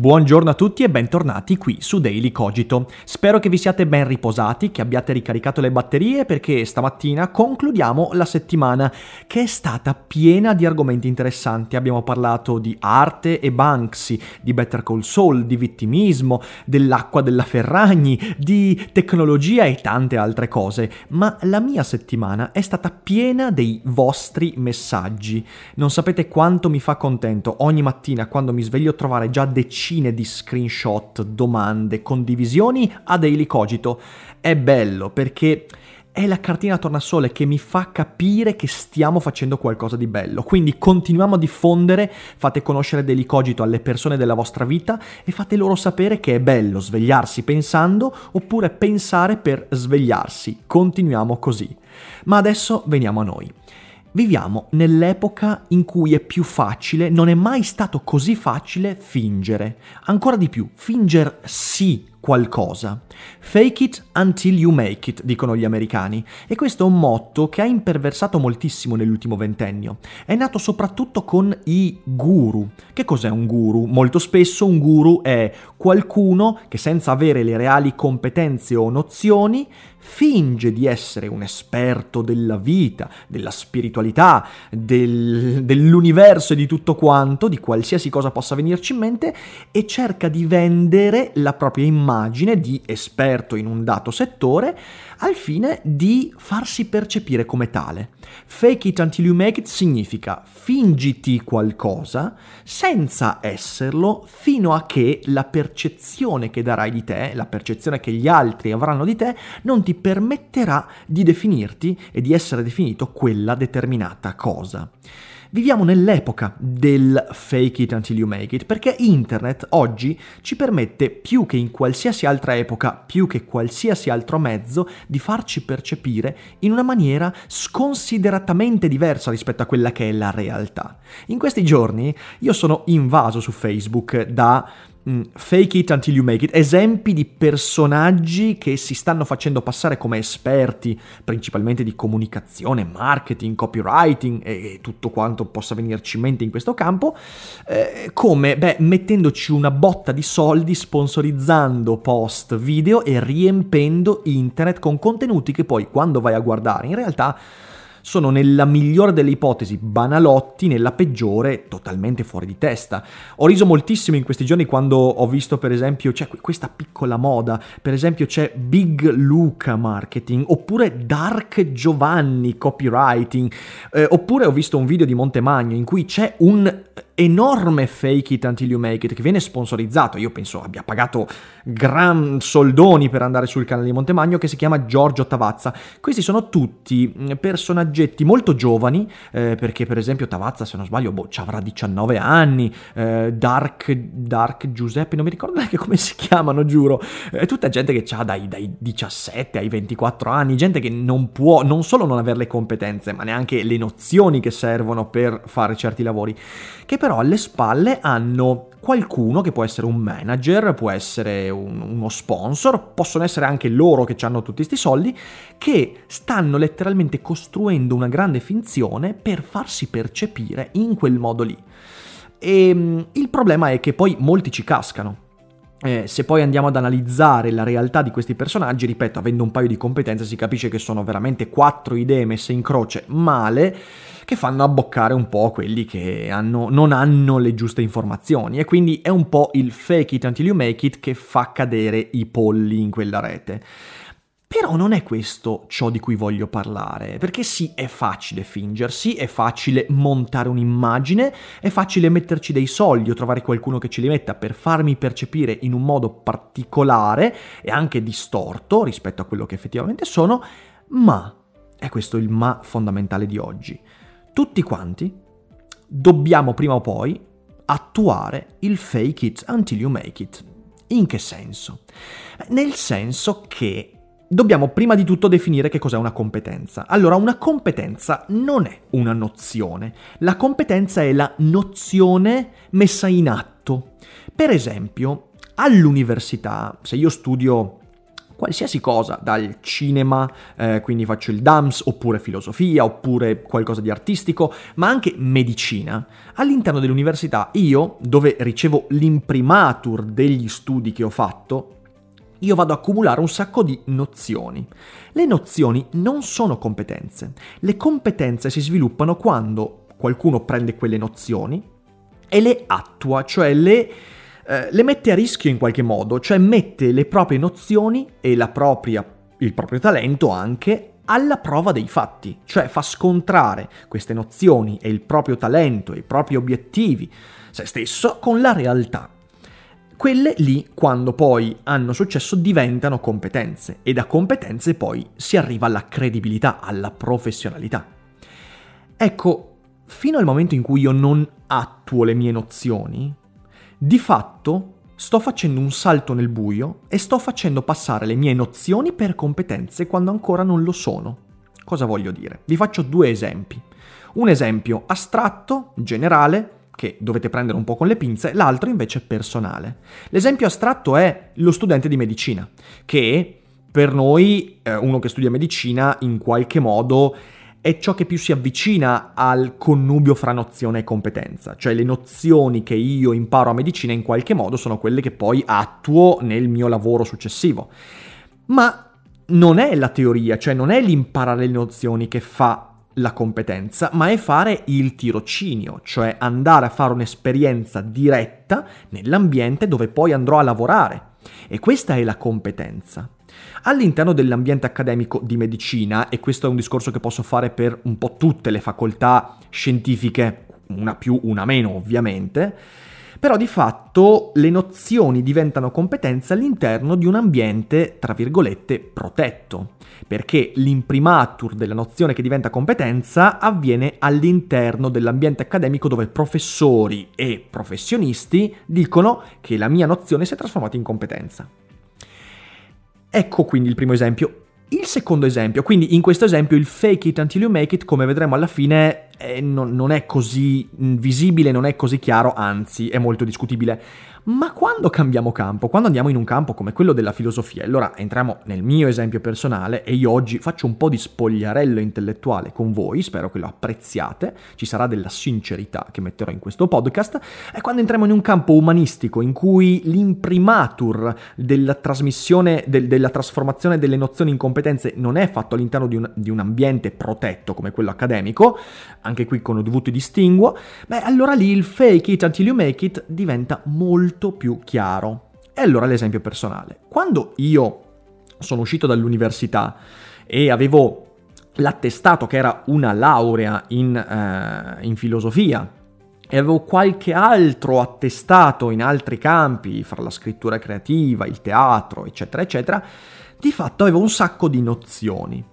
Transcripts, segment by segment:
Buongiorno a tutti e bentornati qui su Daily Cogito. Spero che vi siate ben riposati, che abbiate ricaricato le batterie perché stamattina concludiamo la settimana che è stata piena di argomenti interessanti. Abbiamo parlato di arte e Banksy, di Better Call Saul, di vittimismo, dell'acqua della Ferragni, di tecnologia e tante altre cose. Ma la mia settimana è stata piena dei vostri messaggi. Non sapete quanto mi fa contento ogni mattina quando mi sveglio trovare già decine decine di screenshot, domande, condivisioni a Daily Cogito. È bello perché è la cartina tornasole che mi fa capire che stiamo facendo qualcosa di bello. Quindi continuiamo a diffondere, fate conoscere Daily Cogito alle persone della vostra vita e fate loro sapere che è bello svegliarsi pensando oppure pensare per svegliarsi. Continuiamo così. Ma adesso veniamo a noi. Viviamo nell'epoca in cui è più facile, non è mai stato così facile fingere. Ancora di più, finger sì qualcosa. Fake it until you make it, dicono gli americani, e questo è un motto che ha imperversato moltissimo nell'ultimo ventennio. È nato soprattutto con i guru. Che cos'è un guru? Molto spesso un guru è qualcuno che senza avere le reali competenze o nozioni finge di essere un esperto della vita, della spiritualità, del, dell'universo e di tutto quanto, di qualsiasi cosa possa venirci in mente, e cerca di vendere la propria immagine di esperto in un dato settore al fine di farsi percepire come tale. Fake it until you make it significa fingiti qualcosa senza esserlo fino a che la percezione che darai di te, la percezione che gli altri avranno di te, non ti permetterà di definirti e di essere definito quella determinata cosa. Viviamo nell'epoca del fake it until you make it, perché internet oggi ci permette più che in qualsiasi altra epoca, più che qualsiasi altro mezzo, di farci percepire in una maniera sconsideratamente diversa rispetto a quella che è la realtà. In questi giorni io sono invaso su Facebook da fake it until you make it, esempi di personaggi che si stanno facendo passare come esperti, principalmente di comunicazione, marketing, copywriting e tutto quanto possa venirci in mente in questo campo, eh, come, beh, mettendoci una botta di soldi, sponsorizzando post, video e riempendo internet con contenuti che poi quando vai a guardare in realtà sono nella migliore delle ipotesi banalotti, nella peggiore totalmente fuori di testa. Ho riso moltissimo in questi giorni quando ho visto per esempio c'è questa piccola moda, per esempio c'è Big Luca Marketing, oppure Dark Giovanni Copywriting, eh, oppure ho visto un video di Montemagno in cui c'è un enorme fake it until you make it che viene sponsorizzato, io penso abbia pagato gran soldoni per andare sul canale di Montemagno che si chiama Giorgio Tavazza. Questi sono tutti mm, personaggetti molto giovani, eh, perché per esempio Tavazza se non sbaglio boh, avrà 19 anni, eh, Dark, Dark Giuseppe, non mi ricordo neanche come si chiamano, giuro, è tutta gente che ha dai, dai 17 ai 24 anni, gente che non può non solo non avere le competenze, ma neanche le nozioni che servono per fare certi lavori, che però alle spalle hanno qualcuno che può essere un manager, può essere un, uno sponsor, possono essere anche loro che hanno tutti questi soldi, che stanno letteralmente costruendo una grande finzione per farsi percepire in quel modo lì. E ehm, il problema è che poi molti ci cascano. Eh, se poi andiamo ad analizzare la realtà di questi personaggi, ripeto, avendo un paio di competenze si capisce che sono veramente quattro idee messe in croce male che fanno abboccare un po' quelli che hanno, non hanno le giuste informazioni e quindi è un po' il fake it until you make it che fa cadere i polli in quella rete. Però non è questo ciò di cui voglio parlare, perché sì, è facile fingersi, è facile montare un'immagine, è facile metterci dei soldi o trovare qualcuno che ce li metta per farmi percepire in un modo particolare e anche distorto rispetto a quello che effettivamente sono, ma, è questo il ma fondamentale di oggi, tutti quanti dobbiamo prima o poi attuare il fake it until you make it. In che senso? Nel senso che dobbiamo prima di tutto definire che cos'è una competenza. Allora, una competenza non è una nozione, la competenza è la nozione messa in atto. Per esempio, all'università, se io studio qualsiasi cosa, dal cinema, eh, quindi faccio il DAMS, oppure filosofia, oppure qualcosa di artistico, ma anche medicina. All'interno dell'università io, dove ricevo l'imprimatur degli studi che ho fatto, io vado a accumulare un sacco di nozioni. Le nozioni non sono competenze. Le competenze si sviluppano quando qualcuno prende quelle nozioni e le attua, cioè le, eh, le mette a rischio in qualche modo, cioè mette le proprie nozioni e propria, il proprio talento anche alla prova dei fatti, cioè fa scontrare queste nozioni e il proprio talento i propri obiettivi, se stesso, con la realtà. Quelle lì, quando poi hanno successo, diventano competenze e da competenze poi si arriva alla credibilità, alla professionalità. Ecco, fino al momento in cui io non attuo le mie nozioni, di fatto sto facendo un salto nel buio e sto facendo passare le mie nozioni per competenze quando ancora non lo sono. Cosa voglio dire? Vi faccio due esempi. Un esempio astratto, generale, che dovete prendere un po' con le pinze, l'altro invece è personale. L'esempio astratto è lo studente di medicina, che per noi, eh, uno che studia medicina, in qualche modo è ciò che più si avvicina al connubio fra nozione e competenza, cioè le nozioni che io imparo a medicina in qualche modo sono quelle che poi attuo nel mio lavoro successivo. Ma non è la teoria, cioè non è l'imparare le nozioni che fa la competenza, ma è fare il tirocinio, cioè andare a fare un'esperienza diretta nell'ambiente dove poi andrò a lavorare. E questa è la competenza. All'interno dell'ambiente accademico di medicina, e questo è un discorso che posso fare per un po' tutte le facoltà scientifiche, una più, una meno ovviamente, però di fatto le nozioni diventano competenze all'interno di un ambiente, tra virgolette, protetto, perché l'imprimatur della nozione che diventa competenza avviene all'interno dell'ambiente accademico dove professori e professionisti dicono che la mia nozione si è trasformata in competenza. Ecco quindi il primo esempio. Il secondo esempio, quindi in questo esempio il fake it until you make it, come vedremo alla fine, eh, non, non è così visibile, non è così chiaro, anzi è molto discutibile. Ma quando cambiamo campo, quando andiamo in un campo come quello della filosofia, allora entriamo nel mio esempio personale e io oggi faccio un po' di spogliarello intellettuale con voi, spero che lo apprezziate, ci sarà della sincerità che metterò in questo podcast, e quando entriamo in un campo umanistico in cui l'imprimatur della trasmissione, del, della trasformazione delle nozioni in competenze non è fatto all'interno di un, di un ambiente protetto come quello accademico, anche qui con dovuti distinguo, beh allora lì il fake it until you make it diventa molto più chiaro. E allora l'esempio personale. Quando io sono uscito dall'università e avevo l'attestato che era una laurea in, eh, in filosofia e avevo qualche altro attestato in altri campi, fra la scrittura creativa, il teatro, eccetera, eccetera, di fatto avevo un sacco di nozioni.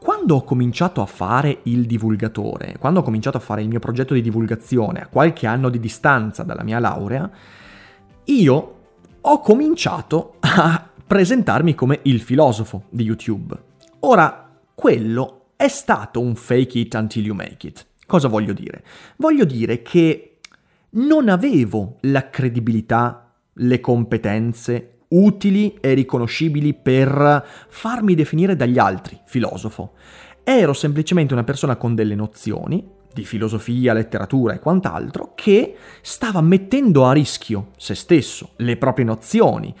Quando ho cominciato a fare il divulgatore, quando ho cominciato a fare il mio progetto di divulgazione a qualche anno di distanza dalla mia laurea, io ho cominciato a presentarmi come il filosofo di YouTube. Ora, quello è stato un fake it until you make it. Cosa voglio dire? Voglio dire che non avevo la credibilità, le competenze utili e riconoscibili per farmi definire dagli altri filosofo. Ero semplicemente una persona con delle nozioni, di filosofia, letteratura e quant'altro, che stava mettendo a rischio se stesso, le proprie nozioni,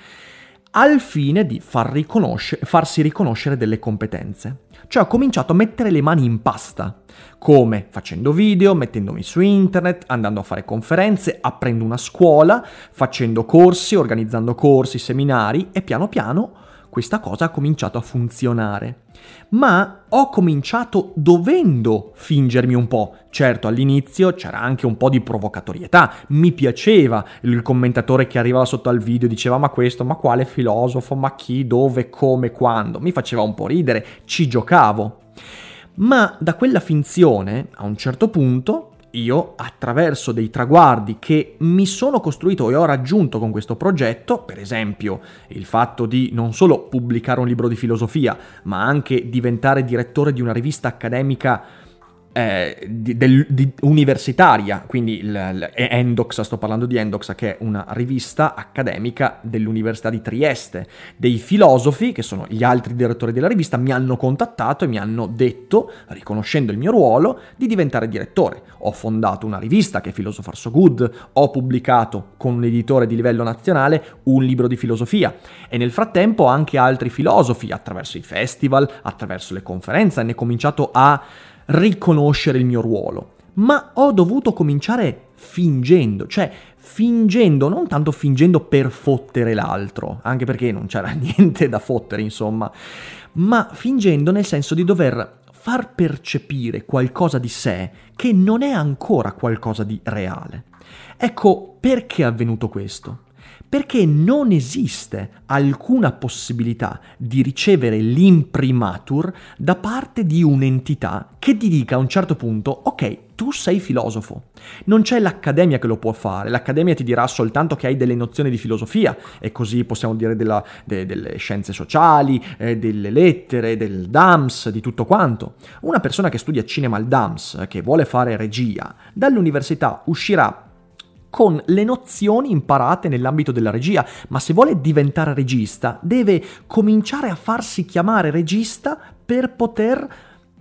al fine di far riconoscere, farsi riconoscere delle competenze. Cioè ho cominciato a mettere le mani in pasta, come facendo video, mettendomi su internet, andando a fare conferenze, aprendo una scuola, facendo corsi, organizzando corsi, seminari e piano piano questa cosa ha cominciato a funzionare. Ma ho cominciato dovendo fingermi un po'. Certo, all'inizio c'era anche un po' di provocatorietà, mi piaceva il commentatore che arrivava sotto al video e diceva ma questo, ma quale filosofo, ma chi, dove, come, quando. Mi faceva un po' ridere, ci giocavo. Ma da quella finzione, a un certo punto, io, attraverso dei traguardi che mi sono costruito e ho raggiunto con questo progetto, per esempio il fatto di non solo pubblicare un libro di filosofia, ma anche diventare direttore di una rivista accademica eh, di, del, di, universitaria, quindi il, il, Endox, sto parlando di Endox, che è una rivista accademica dell'Università di Trieste. Dei filosofi, che sono gli altri direttori della rivista, mi hanno contattato e mi hanno detto, riconoscendo il mio ruolo, di diventare direttore. Ho fondato una rivista che è Philosopher So Good, ho pubblicato con un editore di livello nazionale un libro di filosofia e nel frattempo anche altri filosofi, attraverso i festival, attraverso le conferenze, hanno cominciato a riconoscere il mio ruolo, ma ho dovuto cominciare fingendo, cioè fingendo, non tanto fingendo per fottere l'altro, anche perché non c'era niente da fottere, insomma, ma fingendo nel senso di dover far percepire qualcosa di sé che non è ancora qualcosa di reale. Ecco perché è avvenuto questo perché non esiste alcuna possibilità di ricevere l'imprimatur da parte di un'entità che ti dica a un certo punto, ok, tu sei filosofo. Non c'è l'accademia che lo può fare, l'accademia ti dirà soltanto che hai delle nozioni di filosofia, e così possiamo dire della, de, delle scienze sociali, eh, delle lettere, del DAMS, di tutto quanto. Una persona che studia cinema al DAMS, che vuole fare regia, dall'università uscirà con le nozioni imparate nell'ambito della regia, ma se vuole diventare regista deve cominciare a farsi chiamare regista per poter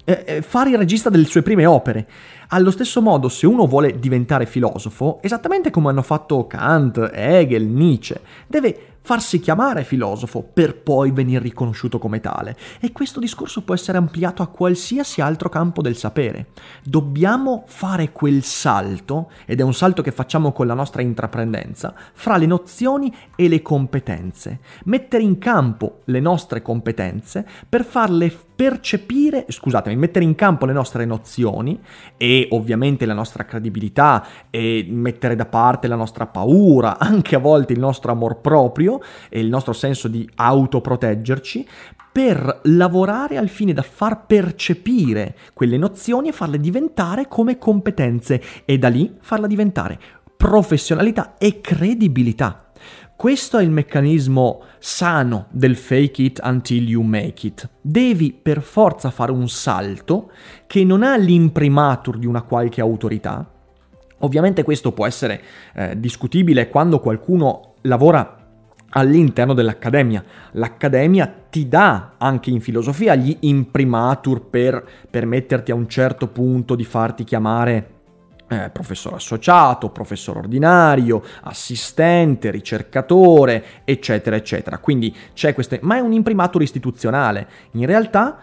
eh, eh, fare il regista delle sue prime opere. Allo stesso modo, se uno vuole diventare filosofo, esattamente come hanno fatto Kant, Hegel, Nietzsche, deve farsi chiamare filosofo per poi venire riconosciuto come tale. E questo discorso può essere ampliato a qualsiasi altro campo del sapere. Dobbiamo fare quel salto, ed è un salto che facciamo con la nostra intraprendenza, fra le nozioni e le competenze. Mettere in campo le nostre competenze per farle percepire, scusatemi, mettere in campo le nostre nozioni e ovviamente la nostra credibilità e mettere da parte la nostra paura, anche a volte il nostro amor proprio e il nostro senso di autoproteggerci per lavorare al fine da far percepire quelle nozioni e farle diventare come competenze e da lì farla diventare professionalità e credibilità. Questo è il meccanismo sano del fake it until you make it. Devi per forza fare un salto che non ha l'imprimatur di una qualche autorità. Ovviamente questo può essere eh, discutibile quando qualcuno lavora all'interno dell'accademia. L'accademia ti dà anche in filosofia gli imprimatur per permetterti a un certo punto di farti chiamare eh, professore associato, professore ordinario, assistente, ricercatore, eccetera, eccetera. Quindi c'è questo, ma è un imprimatur istituzionale. In realtà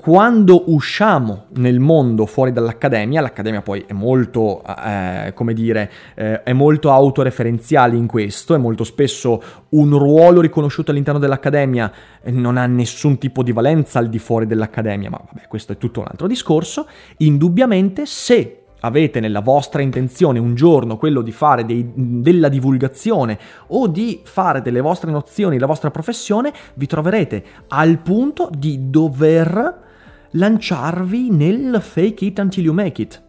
quando usciamo nel mondo fuori dall'accademia, l'accademia poi è molto, eh, come dire, eh, è molto autoreferenziale in questo, è molto spesso un ruolo riconosciuto all'interno dell'accademia non ha nessun tipo di valenza al di fuori dell'accademia, ma vabbè, questo è tutto un altro discorso. Indubbiamente, se avete nella vostra intenzione un giorno quello di fare dei, della divulgazione o di fare delle vostre nozioni, la vostra professione, vi troverete al punto di dover lanciarvi nel fake it until you make it.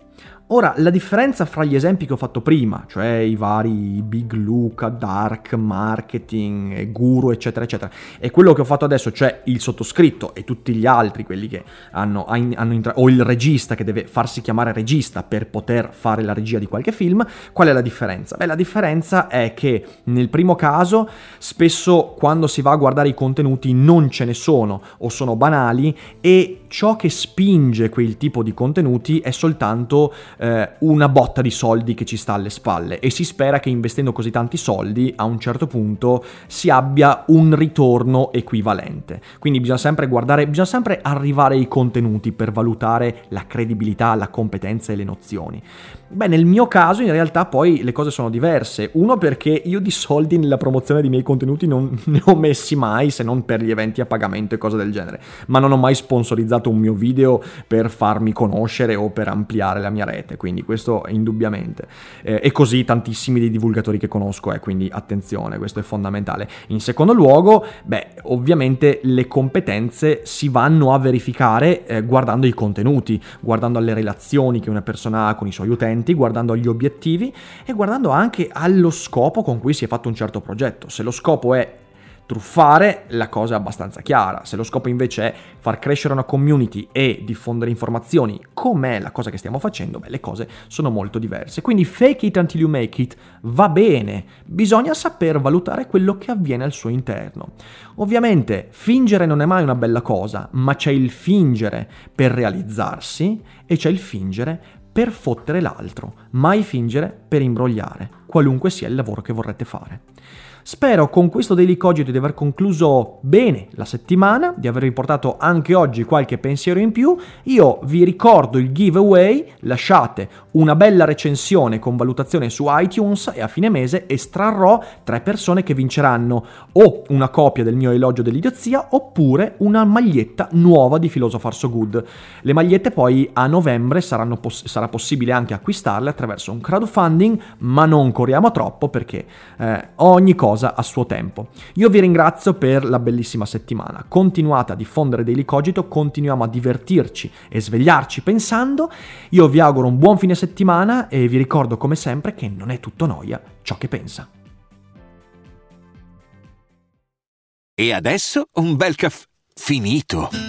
Ora, la differenza fra gli esempi che ho fatto prima, cioè i vari Big Luca, Dark, Marketing, Guru, eccetera, eccetera, e quello che ho fatto adesso, cioè il sottoscritto e tutti gli altri, quelli che hanno, hanno intra- o il regista che deve farsi chiamare regista per poter fare la regia di qualche film, qual è la differenza? Beh, la differenza è che nel primo caso, spesso quando si va a guardare i contenuti non ce ne sono o sono banali e ciò che spinge quel tipo di contenuti è soltanto eh, una botta di soldi che ci sta alle spalle e si spera che investendo così tanti soldi a un certo punto si abbia un ritorno equivalente. Quindi bisogna sempre guardare, bisogna sempre arrivare ai contenuti per valutare la credibilità, la competenza e le nozioni. Beh, nel mio caso in realtà poi le cose sono diverse. Uno perché io di soldi nella promozione dei miei contenuti non ne ho messi mai, se non per gli eventi a pagamento e cose del genere. Ma non ho mai sponsorizzato un mio video per farmi conoscere o per ampliare la mia rete, quindi questo indubbiamente. Eh, e così tantissimi dei divulgatori che conosco, eh, quindi attenzione, questo è fondamentale. In secondo luogo, beh, ovviamente le competenze si vanno a verificare eh, guardando i contenuti, guardando alle relazioni che una persona ha con i suoi utenti guardando agli obiettivi e guardando anche allo scopo con cui si è fatto un certo progetto. Se lo scopo è truffare, la cosa è abbastanza chiara. Se lo scopo invece è far crescere una community e diffondere informazioni, com'è la cosa che stiamo facendo, beh, le cose sono molto diverse. Quindi fake it until you make it va bene, bisogna saper valutare quello che avviene al suo interno. Ovviamente fingere non è mai una bella cosa, ma c'è il fingere per realizzarsi e c'è il fingere per fottere l'altro, mai fingere per imbrogliare, qualunque sia il lavoro che vorrete fare. Spero con questo Daily Cogito di aver concluso bene la settimana, di avervi portato anche oggi qualche pensiero in più. Io vi ricordo il giveaway, lasciate una bella recensione con valutazione su iTunes e a fine mese estrarrò tre persone che vinceranno o una copia del mio elogio dell'idiozia oppure una maglietta nuova di Philosopher So Good. Le magliette poi a novembre poss- sarà possibile anche acquistarle attraverso un crowdfunding, ma non corriamo troppo perché eh, ogni cosa cosa a suo tempo. Io vi ringrazio per la bellissima settimana. Continuate a diffondere Daily Cogito, continuiamo a divertirci e svegliarci pensando. Io vi auguro un buon fine settimana e vi ricordo come sempre che non è tutto noia ciò che pensa. E adesso un bel caffè finito.